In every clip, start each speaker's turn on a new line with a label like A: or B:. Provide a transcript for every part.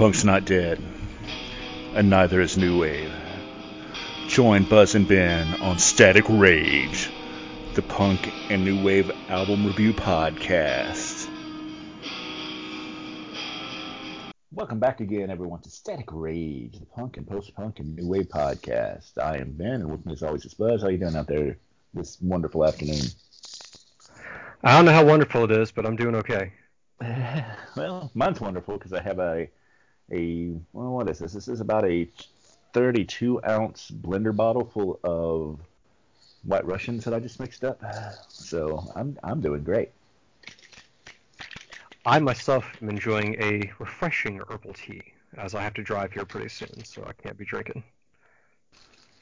A: Punk's not dead, and neither is New Wave. Join Buzz and Ben on Static Rage, the Punk and New Wave album review podcast. Welcome back again, everyone, to Static Rage, the Punk and Post Punk and New Wave podcast. I am Ben, and with me as always is Buzz. How are you doing out there this wonderful afternoon?
B: I don't know how wonderful it is, but I'm doing okay.
A: well, mine's wonderful because I have a a well, what is this? This is about a 32 ounce blender bottle full of White Russians that I just mixed up. So I'm I'm doing great.
B: I myself am enjoying a refreshing herbal tea, as I have to drive here pretty soon, so I can't be drinking.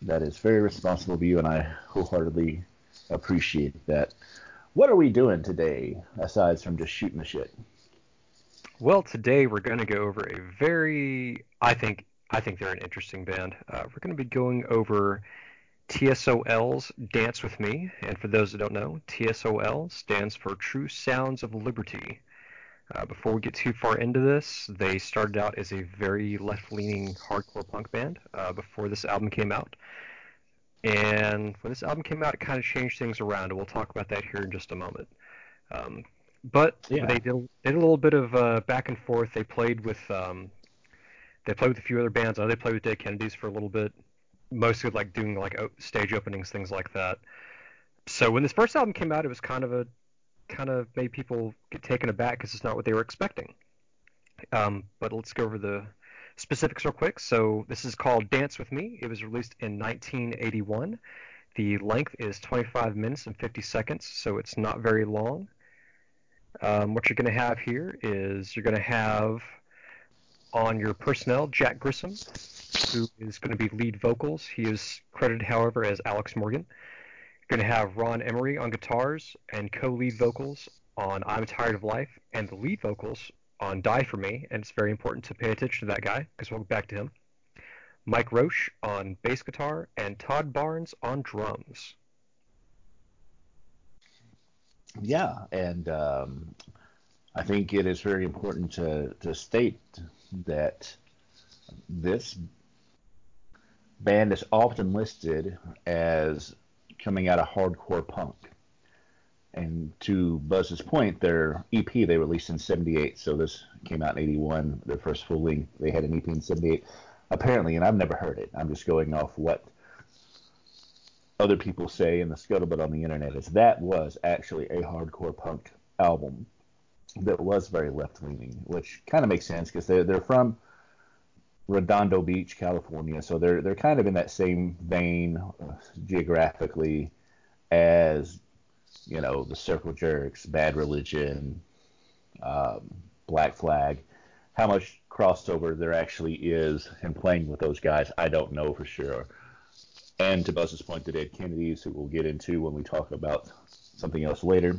A: That is very responsible of you, and I wholeheartedly appreciate that. What are we doing today, aside from just shooting the shit?
B: Well, today we're going to go over a very, I think, I think they're an interesting band. Uh, we're going to be going over TSOL's Dance with Me, and for those that don't know, TSOL stands for True Sounds of Liberty. Uh, before we get too far into this, they started out as a very left-leaning hardcore punk band uh, before this album came out. And when this album came out, it kind of changed things around, and we'll talk about that here in just a moment. Um, but yeah. they did, did, a little bit of uh, back and forth. They played with um, they played with a few other bands. I know they played with Dead Kennedys for a little bit, mostly like doing like stage openings, things like that. So when this first album came out, it was kind of a kind of made people get taken aback because it's not what they were expecting. Um, but let's go over the specifics real quick. So this is called Dance with Me. It was released in 1981. The length is 25 minutes and 50 seconds, so it's not very long. Um, what you're going to have here is you're going to have on your personnel Jack Grisham, who is going to be lead vocals. He is credited, however, as Alex Morgan. You're going to have Ron Emory on guitars and co-lead vocals on I'm Tired of Life and the lead vocals on Die For Me, and it's very important to pay attention to that guy because we'll get back to him. Mike Roche on bass guitar, and Todd Barnes on drums.
A: Yeah, and um, I think it is very important to, to state that this band is often listed as coming out of hardcore punk. And to Buzz's point, their EP they released in '78, so this came out in '81. Their first full length, they had an EP in '78. Apparently, and I've never heard it. I'm just going off what other people say in the scuttlebutt on the internet. Is that was actually a hardcore punk album that was very left leaning, which kind of makes sense because they're they're from Redondo Beach, California, so they're they're kind of in that same vein uh, geographically as you know, the Circle Jerks, Bad Religion, um, Black Flag. How much crossover there actually is in playing with those guys, I don't know for sure. And to Buzz's point, the Dead Kennedys, who we'll get into when we talk about something else later.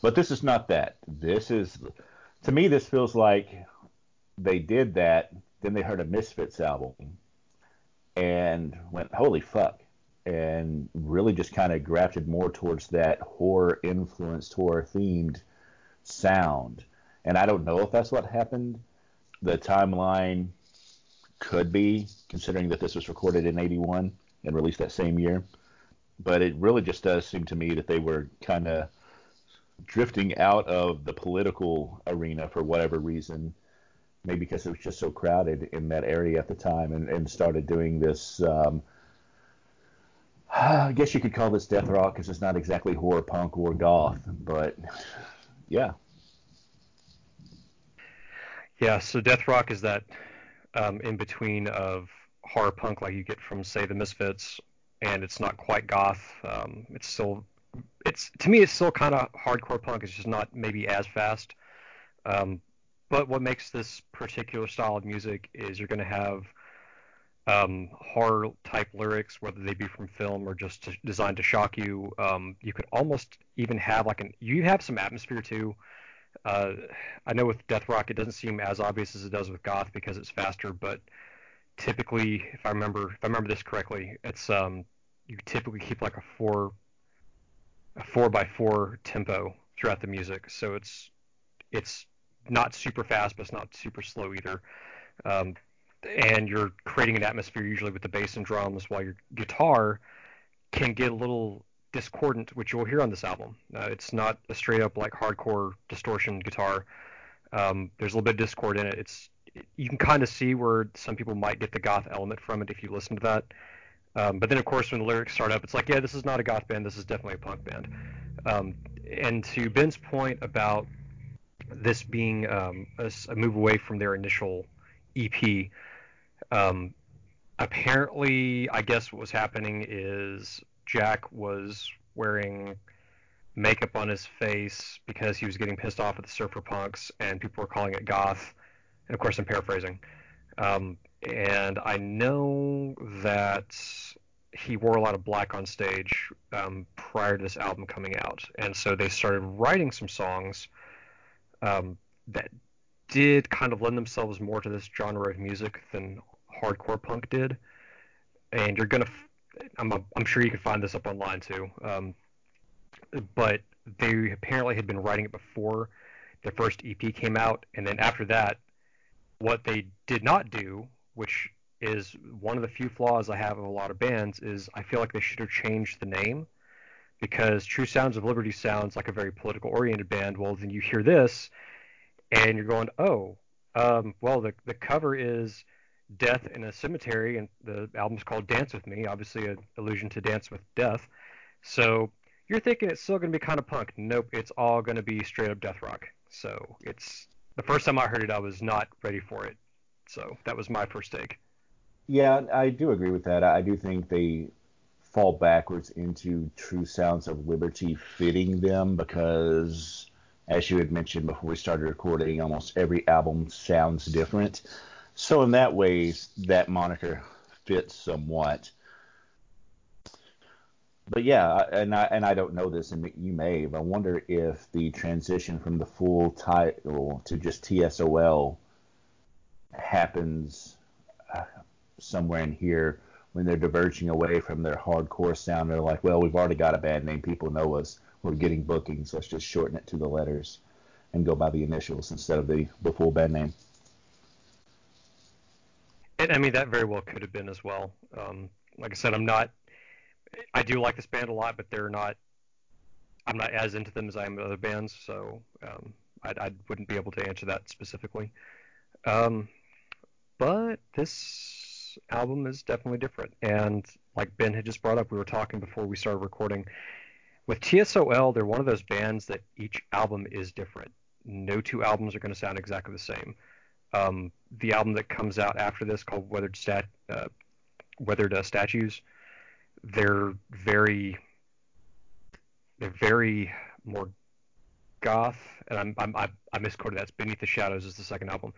A: But this is not that. This is, to me, this feels like they did that, then they heard a Misfits album and went, holy fuck and really just kind of grafted more towards that horror influenced, horror themed sound. And I don't know if that's what happened. The timeline could be, considering that this was recorded in 81 and released that same year. But it really just does seem to me that they were kind of drifting out of the political arena for whatever reason. Maybe because it was just so crowded in that area at the time and, and started doing this um, I guess you could call this death rock because it's not exactly horror punk or goth, but yeah.
B: Yeah, so death rock is that um, in between of horror punk, like you get from say the Misfits, and it's not quite goth. Um, it's still, it's to me, it's still kind of hardcore punk. It's just not maybe as fast. Um, but what makes this particular style of music is you're going to have um, horror type lyrics, whether they be from film or just to, designed to shock you. Um, you could almost even have like an you have some atmosphere too. Uh, I know with death rock it doesn't seem as obvious as it does with goth because it's faster, but typically, if I remember if I remember this correctly, it's um, you typically keep like a four a four by four tempo throughout the music, so it's it's not super fast, but it's not super slow either. Um, and you're creating an atmosphere usually with the bass and drums, while your guitar can get a little discordant, which you'll hear on this album. Uh, it's not a straight up like hardcore distortion guitar. Um, there's a little bit of discord in it. It's you can kind of see where some people might get the goth element from it if you listen to that. Um, but then, of course, when the lyrics start up, it's like, yeah, this is not a goth band. This is definitely a punk band. Um, and to Ben's point about this being um, a, a, move away from their initial EP, um, apparently, I guess what was happening is Jack was wearing makeup on his face because he was getting pissed off at the surfer punks, and people were calling it goth. And of course, I'm paraphrasing. Um, and I know that he wore a lot of black on stage um, prior to this album coming out, and so they started writing some songs um, that did kind of lend themselves more to this genre of music than hardcore punk did. And you're gonna, I'm, a, I'm sure you can find this up online too. Um, but they apparently had been writing it before their first EP came out, and then after that, what they did not do, which is one of the few flaws I have of a lot of bands, is I feel like they should have changed the name because True Sounds of Liberty sounds like a very political oriented band. Well, then you hear this and you're going, oh, um, well, the, the cover is Death in a Cemetery, and the album's called Dance with Me, obviously an allusion to Dance with Death. So you're thinking it's still going to be kind of punk. Nope, it's all going to be straight up death rock. So it's the first time I heard it, I was not ready for it. So that was my first take.
A: Yeah, I do agree with that. I do think they fall backwards into True Sounds of Liberty fitting them because, as you had mentioned before we started recording, almost every album sounds different. So in that way, that moniker fits somewhat. But yeah, and I and I don't know this, and you may. But I wonder if the transition from the full title to just TSOL happens uh, somewhere in here when they're diverging away from their hardcore sound. They're like, well, we've already got a band name. People know us. We're getting bookings. Let's just shorten it to the letters and go by the initials instead of the, the full band name.
B: And I mean, that very well could have been as well. Um, like I said, I'm not. I do like this band a lot, but they're not. I'm not as into them as I am other bands, so um, I, I, wouldn't be able to answer that specifically. Um, but this album is definitely different. And like Ben had just brought up, we were talking before we started recording. With TSOL, they're one of those bands that each album is different. No two albums are going to sound exactly the same. Um, the album that comes out after this, called Weathered, Stat- uh, Weathered uh, Statues, they're very, they're very more goth, and I'm, I'm I, I misquoted that. It's Beneath the Shadows is the second album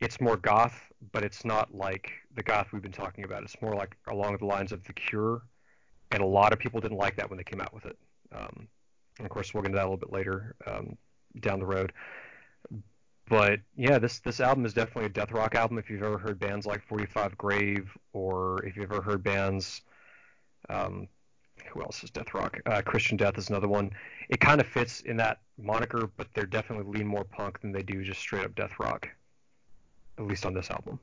B: it's more goth, but it's not like the goth we've been talking about. It's more like along the lines of The Cure, and a lot of people didn't like that when they came out with it. Um, and of course, we'll get into that a little bit later um, down the road. But yeah, this this album is definitely a death rock album. If you've ever heard bands like 45 Grave, or if you've ever heard bands, um, who else is death rock? Uh, Christian Death is another one. It kind of fits in that moniker, but they're definitely lean more punk than they do just straight up death rock at least on this album.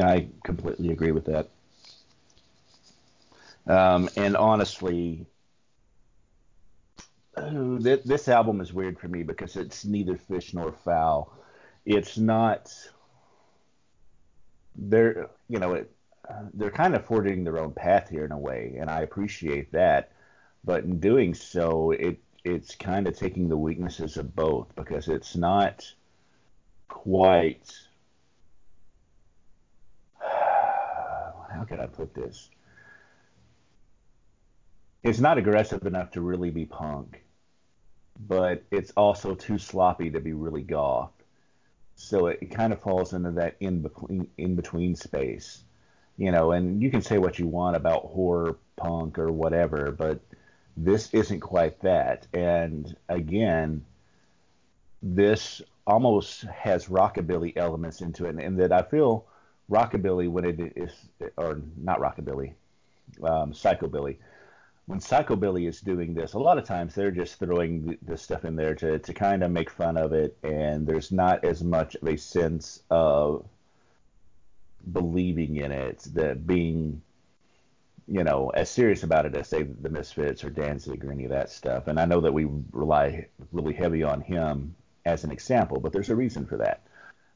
A: I completely agree with that. Um, and honestly, this album is weird for me because it's neither fish nor fowl. It's not. They're you know it, they're kind of forging their own path here in a way, and I appreciate that. But in doing so, it it's kind of taking the weaknesses of both because it's not quite how can I put this? It's not aggressive enough to really be punk, but it's also too sloppy to be really goth. So it, it kind of falls into that in between in between space, you know. And you can say what you want about horror punk or whatever, but this isn't quite that. And again, this almost has rockabilly elements into it, and that I feel rockabilly when it is, or not rockabilly, um, psychobilly, when Psychobilly is doing this, a lot of times they're just throwing this stuff in there to, to kind of make fun of it, and there's not as much of a sense of believing in it, that being, you know, as serious about it as say the Misfits or Danzig or any of that stuff. And I know that we rely really heavy on him as an example, but there's a reason for that.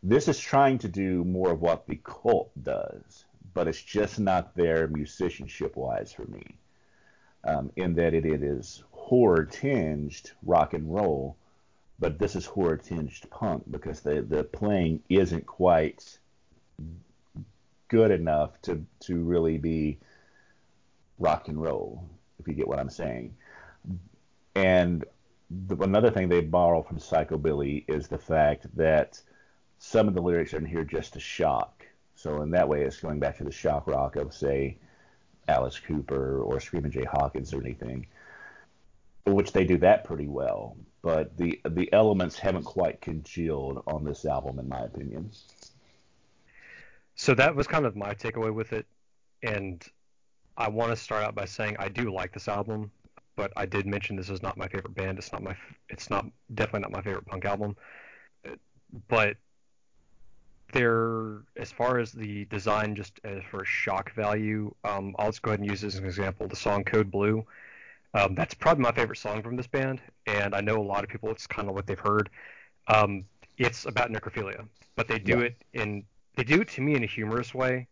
A: This is trying to do more of what the cult does, but it's just not there musicianship wise for me. Um, in that it, it is horror tinged rock and roll, but this is horror tinged punk because the, the playing isn't quite good enough to to really be rock and roll, if you get what I'm saying. And the, another thing they borrow from Psychobilly is the fact that some of the lyrics are in here just to shock. So in that way, it's going back to the shock rock of say Alice Cooper or Screaming Jay Hawkins or anything, which they do that pretty well. But the the elements haven't quite congealed on this album, in my opinion
B: so that was kind of my takeaway with it, and I want to start out by saying I do like this album, but I did mention this is not my favorite band. It's not my. It's not definitely not my favorite punk album, but there, as far as the design, just as for shock value, um, I'll just go ahead and use this as an example. The song Code Blue. Um, that's probably my favorite song from this band, and I know a lot of people. It's kind of what they've heard. Um, it's about necrophilia, but they do yeah. it in they do it to me in a humorous way.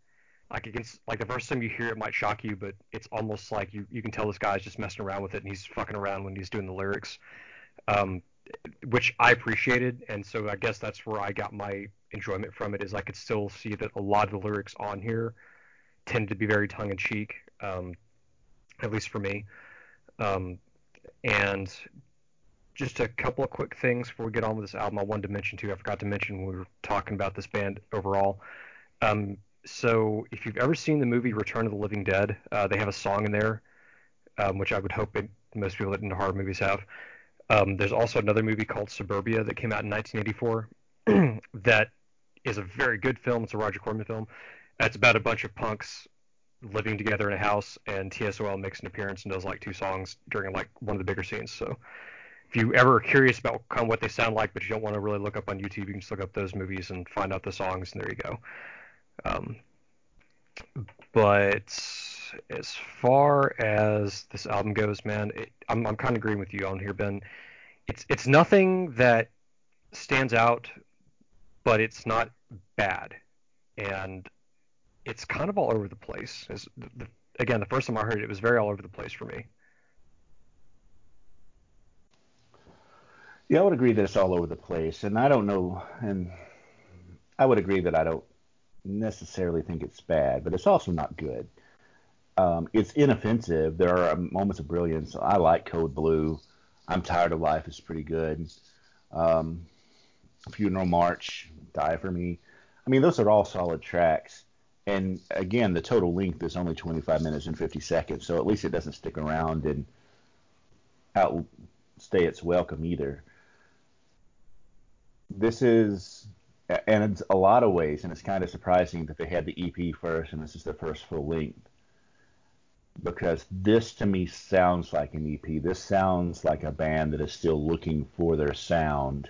B: Like against, like the first time you hear it might shock you, but it's almost like you you can tell this guy's just messing around with it and he's fucking around when he's doing the lyrics, um, which I appreciated, and so I guess that's where I got my enjoyment from it. Is I could still see that a lot of the lyrics on here tend to be very tongue in cheek, um, at least for me. Um, and just a couple of quick things before we get on with this album I wanted to mention too. I forgot to mention when we were talking about this band overall. Um, so if you've ever seen the movie Return of the Living Dead, uh, they have a song in there, um, which I would hope it, most people that into horror movies have. Um, there's also another movie called Suburbia that came out in 1984 that is a very good film. It's a Roger Corman film. It's about a bunch of punks living together in a house, and TSOL makes an appearance and does like two songs during like one of the bigger scenes. So you ever are curious about kind of what they sound like, but you don't want to really look up on YouTube, you can just look up those movies and find out the songs, and there you go. Um, but as far as this album goes, man, it, I'm I'm kind of agreeing with you on here, Ben. It's it's nothing that stands out, but it's not bad, and it's kind of all over the place. The, the, again, the first time I heard it, it was very all over the place for me.
A: Yeah, I would agree that it's all over the place, and I don't know, and I would agree that I don't necessarily think it's bad, but it's also not good. Um, it's inoffensive. There are moments of brilliance. I like Code Blue. I'm Tired of Life is pretty good. Um, Funeral March, Die for Me. I mean, those are all solid tracks. And again, the total length is only 25 minutes and 50 seconds, so at least it doesn't stick around and outstay its welcome either this is, and it's a lot of ways, and it's kind of surprising that they had the EP first, and this is the first full length. Because this to me sounds like an EP. This sounds like a band that is still looking for their sound.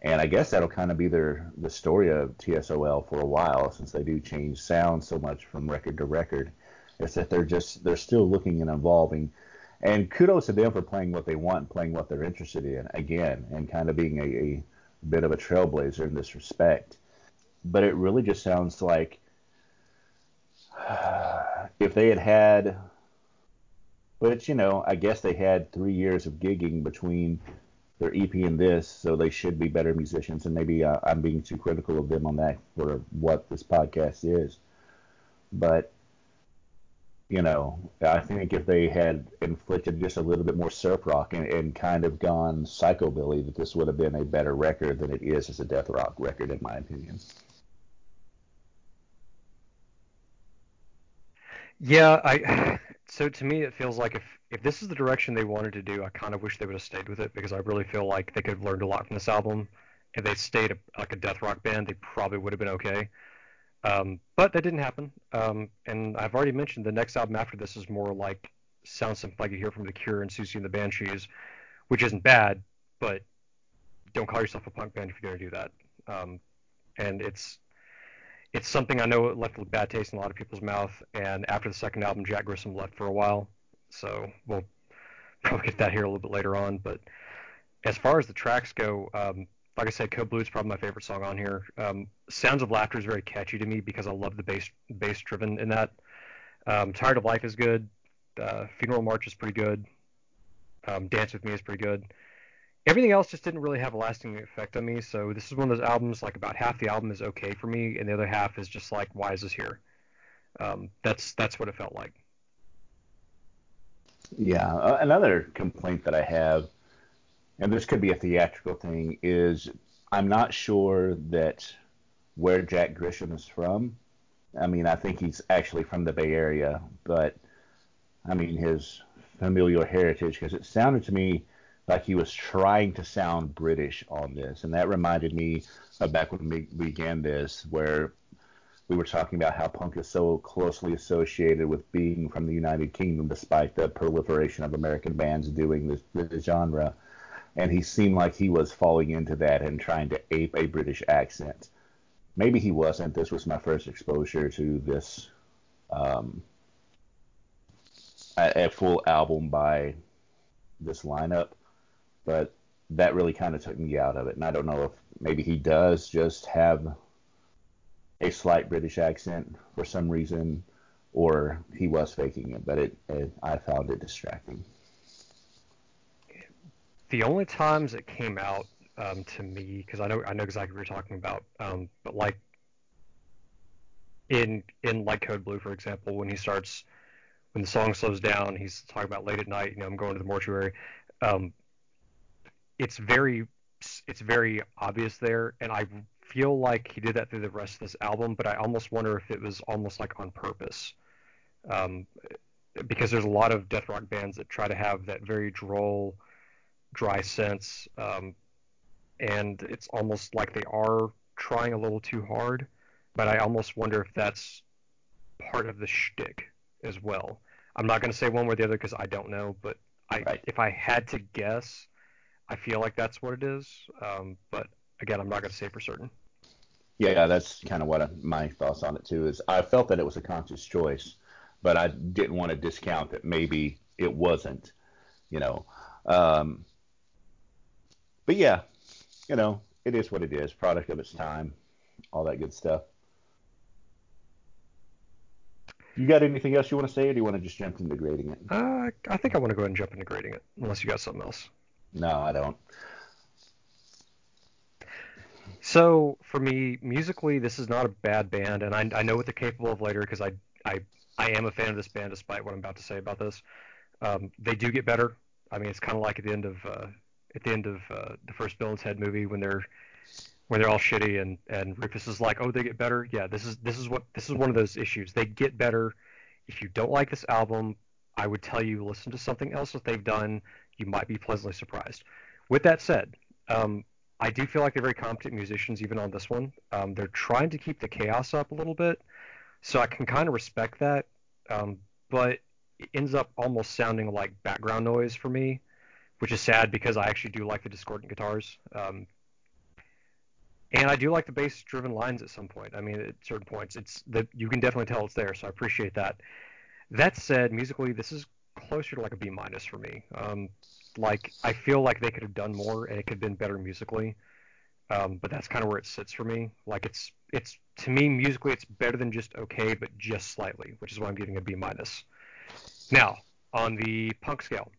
A: And I guess that'll kind of be their the story of TSOL for a while, since they do change sound so much from record to record. It's that they're just they're still looking and evolving. And kudos to them for playing what they want, playing what they're interested in again, and kind of being a, a bit of a trailblazer in this respect. But it really just sounds like if they had had, but you know, I guess they had three years of gigging between their EP and this, so they should be better musicians. And maybe uh, I'm being too critical of them on that for what this podcast is. But you know, I think if they had inflicted just a little bit more surf rock and, and kind of gone psychobilly, that this would have been a better record than it is as a death rock record, in my opinion.
B: Yeah, I. So to me, it feels like if if this is the direction they wanted to do, I kind of wish they would have stayed with it because I really feel like they could have learned a lot from this album. If they stayed a, like a death rock band, they probably would have been okay. Um, but that didn't happen. Um, and I've already mentioned the next album after this is more like sounds something like you hear from The Cure and Siouxsie and the Banshees, which isn't bad, but don't call yourself a punk band if you're going to do that. Um, and it's it's something I know left a bad taste in a lot of people's mouth. And after the second album, Jack Grisham left for a while, so we'll probably get that here a little bit later on. But as far as the tracks go, um, like I said, Code Blue is probably my favorite song on here. Um, Sounds of Laughter is very catchy to me because I love the bass bass driven in that. Um, Tired of Life is good. Uh, Funeral March is pretty good. Um, Dance with Me is pretty good. Everything else just didn't really have a lasting effect on me. So this is one of those albums like about half the album is okay for me, and the other half is just like, why is this here? Um, that's that's what it felt like.
A: Yeah, uh, another complaint that I have, and this could be a theatrical thing, is I'm not sure that where Jack Grisham is from. I mean, I think he's actually from the Bay Area, but I mean his familial heritage, because it sounded to me like he was trying to sound British on this, and that reminded me of back when we began this, where we were talking about how punk is so closely associated with being from the United Kingdom, despite the proliferation of American bands doing this, this genre. And he seemed like he was falling into that and trying to ape a British accent. Maybe he wasn't. This was my first exposure to this, um, a, a full album by this lineup, but that really kind of took me out of it. And I don't know if maybe he does just have a slight British accent for some reason, or he was faking it, but it, it I found it distracting.
B: The only times it came out um, to me, because I know I know exactly what you're talking about, um, but like in in like Code Blue, for example, when he starts when the song slows down, he's talking about late at night. You know, I'm going to the mortuary. Um, it's very it's very obvious there, and I feel like he did that through the rest of this album, but I almost wonder if it was almost like on purpose. Um, because there's a lot of death rock bands that try to have that very droll, dry sense, um, and it's almost like they are trying a little too hard. But I almost wonder if that's part of the shtick as well. I'm not going to say one way or the other because I don't know, but I, right. if I had to guess, I feel like that's what it is. Um, but again, I'm not going to say for certain.
A: Yeah, that's kind of what I, my thoughts on it too. Is I felt that it was a conscious choice, but I didn't want to discount that maybe it wasn't. You know, um, but yeah, you know, it is what it is. Product of its time, all that good stuff. You got anything else you want to say, or do you want to just jump into grading it?
B: Uh, I think I want to go ahead and jump into grading it, unless you got something else.
A: No, I don't.
B: So for me, musically, this is not a bad band, and I, I know what they're capable of later because I, I I am a fan of this band, despite what I'm about to say about this. Um, they do get better. I mean, it's kind of like at the end of uh, at the end of uh, the first Bill and Ted movie when they're when they're all shitty and and Rufus is like, oh, they get better. Yeah, this is this is what this is one of those issues. They get better. If you don't like this album, I would tell you listen to something else that they've done. You might be pleasantly surprised. With that said, um, I do feel like they're very competent musicians even on this one. Um, they're trying to keep the chaos up a little bit, so I can kind of respect that. Um, but it ends up almost sounding like background noise for me, which is sad because I actually do like the discordant guitars. Um, and I do like the bass-driven lines at some point. I mean, at certain points, it's that you can definitely tell it's there, so I appreciate that. That said, musically, this is closer to like a B minus for me. Um, like I feel like they could have done more and it could have been better musically. Um, but that's kind of where it sits for me. Like it's it's to me musically it's better than just okay, but just slightly, which is why I'm giving a B minus. Now on the punk scale,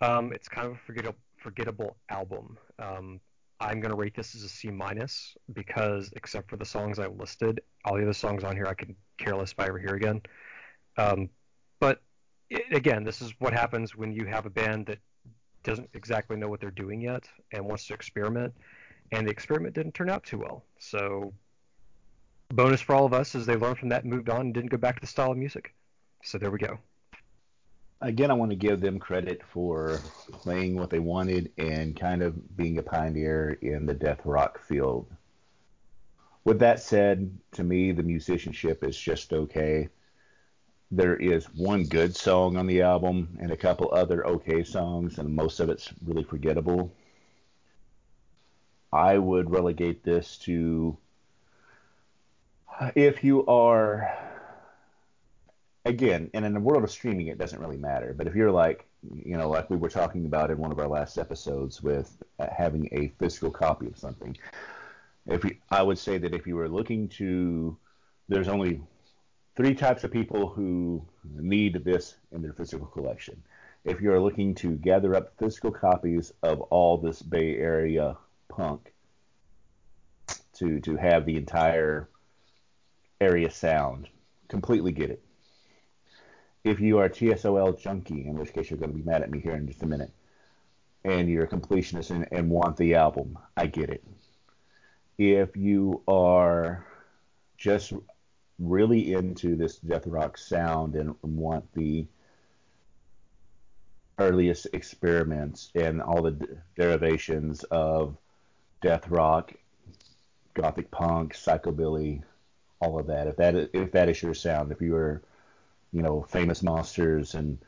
B: um, it's kind of a forgettable forgettable album. Um, I'm gonna rate this as a C minus because except for the songs I listed, all the other songs on here I could care less if I ever hear again. Um, but it, again, this is what happens when you have a band that doesn't exactly know what they're doing yet and wants to experiment, and the experiment didn't turn out too well. So, bonus for all of us is they learned from that and moved on and didn't go back to the style of music. So there we go.
A: Again, I want to give them credit for playing what they wanted and kind of being a pioneer in the death rock field. With that said, to me, the musicianship is just okay there is one good song on the album and a couple other okay songs, and most of it's really forgettable. I would relegate this to if you are again, and in the world of streaming, it doesn't really matter. But if you're like, you know, like we were talking about in one of our last episodes with having a physical copy of something, if you, I would say that if you were looking to, there's only three types of people who need this in their physical collection. If you're looking to gather up physical copies of all this Bay Area punk to to have the entire area sound, completely get it if you are a TSOL junkie, in which case you're going to be mad at me here in just a minute, and you're a completionist and, and want the album, I get it. If you are just really into this death rock sound and want the earliest experiments and all the derivations of death rock, gothic punk, psychobilly, all of that. If that if that is your sound, if you are you know, famous monsters and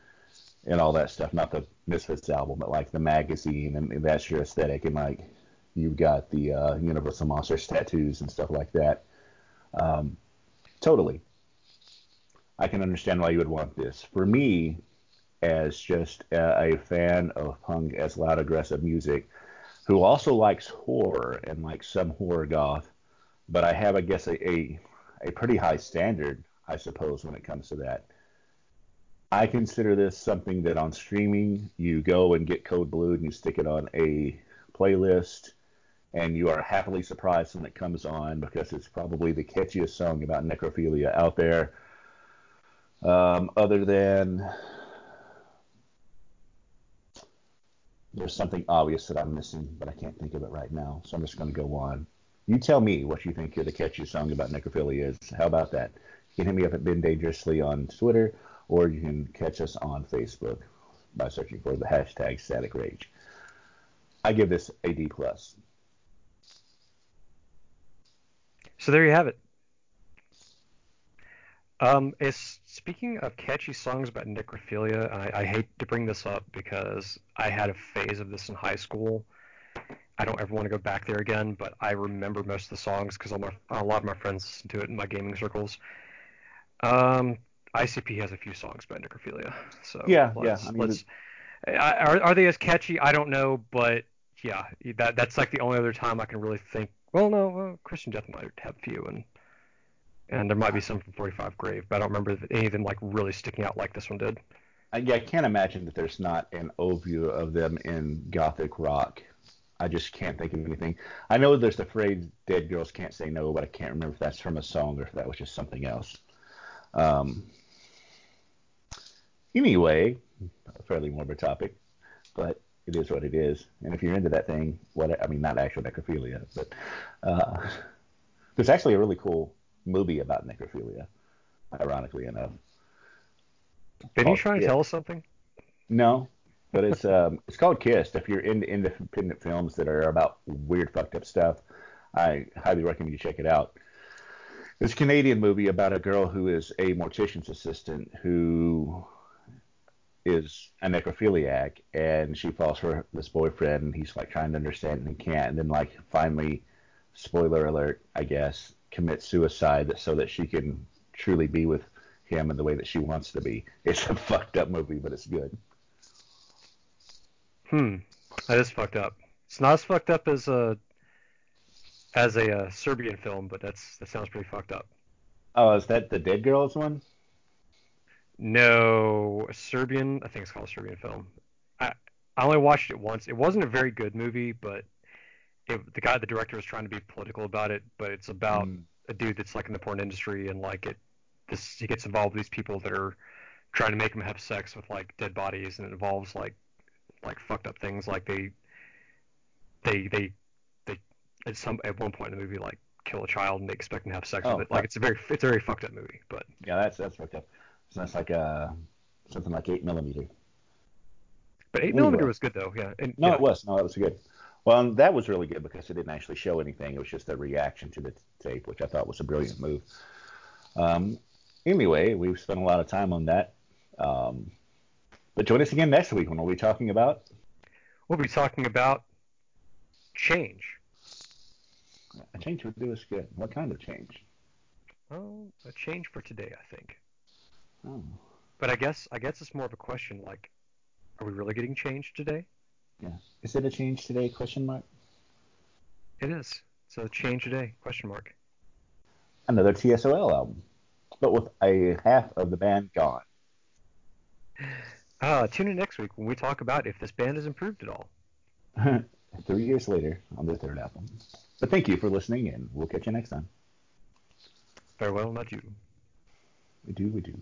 A: and all that stuff. Not the Misfits album, but like the magazine, and that's your aesthetic. And like you've got the uh, Universal Monsters tattoos and stuff like that. Um, totally, I can understand why you would want this. For me, as just a, a fan of punk as loud, aggressive music, who also likes horror and like some horror goth, but I have, I guess, a, a, a pretty high standard, I suppose, when it comes to that. I consider this something that on streaming you go and get Code Blue and you stick it on a playlist and you are happily surprised when it comes on because it's probably the catchiest song about necrophilia out there. Um, other than there's something obvious that I'm missing, but I can't think of it right now, so I'm just going to go on. You tell me what you think the catchiest song about necrophilia is. How about that? You can hit me up at Ben Dangerously on Twitter or you can catch us on Facebook by searching for the hashtag Static Rage. I give this a D plus.
B: So there you have it. Um, speaking of catchy songs about necrophilia, I, I hate to bring this up because I had a phase of this in high school. I don't ever want to go back there again, but I remember most of the songs because a lot of my friends listen to it in my gaming circles. Um, ICP has a few songs by necrophilia. So
A: yeah, yeah. I mean, let's,
B: are are they as catchy? I don't know, but yeah, that that's like the only other time I can really think. Well, no, well, Christian Death might have a few, and and there might be some from 45 Grave, but I don't remember any of them like really sticking out like this one did.
A: I, yeah, I can't imagine that there's not an overview of them in gothic rock. I just can't think of anything. I know there's the phrase "dead girls can't say no," but I can't remember if that's from a song or if that was just something else. Um, Anyway, a fairly morbid topic, but it is what it is. And if you're into that thing, what I mean, not actual necrophilia, but uh, there's actually a really cool movie about necrophilia, ironically enough.
B: Did you trying to tell us something?
A: No, but it's um, it's called Kissed. If you're into independent films that are about weird, fucked up stuff, I highly recommend you check it out. A Canadian movie about a girl who is a mortician's assistant who is a necrophiliac and she falls for this boyfriend and he's like trying to understand and he can't. And then like finally spoiler alert i guess commits suicide so that she can truly be with him in the way that she wants to be. It's a fucked up movie but it's good.
B: Hmm. That is fucked up. It's not as fucked up as a as a uh, serbian film but that's that sounds pretty fucked up
A: oh is that the dead girls one
B: no, a Serbian. I think it's called a Serbian film. I I only watched it once. It wasn't a very good movie, but it, the guy, the director, was trying to be political about it. But it's about mm. a dude that's like in the porn industry and like it. This he gets involved with these people that are trying to make him have sex with like dead bodies, and it involves like like fucked up things. Like they they they at some at one point in the movie like kill a child and they expect him to have sex oh, with it. Like it's a very it's a very fucked up movie. But
A: yeah, that's that's fucked up. So that's like a uh, something like eight millimeter.
B: But eight millimeter was good though, yeah. And,
A: no,
B: yeah.
A: it was. No, it was good. Well, that was really good because it didn't actually show anything. It was just a reaction to the tape, which I thought was a brilliant move. Um, anyway, we've spent a lot of time on that. Um, but join us again next week when we'll be talking about.
B: We'll be talking about change.
A: A change would do us good. What kind of change?
B: Oh, a change for today, I think.
A: Oh.
B: But I guess I guess it's more of a question like, are we really getting changed today?
A: Yeah. Is it a change today? Question mark.
B: It is. So change today? Question mark.
A: Another TSOL album, but with a half of the band gone.
B: Uh, tune in next week when we talk about if this band has improved at all.
A: Three years later on their third album. But thank you for listening, and we'll catch you next time.
B: Farewell, adieu.
A: We do, we do.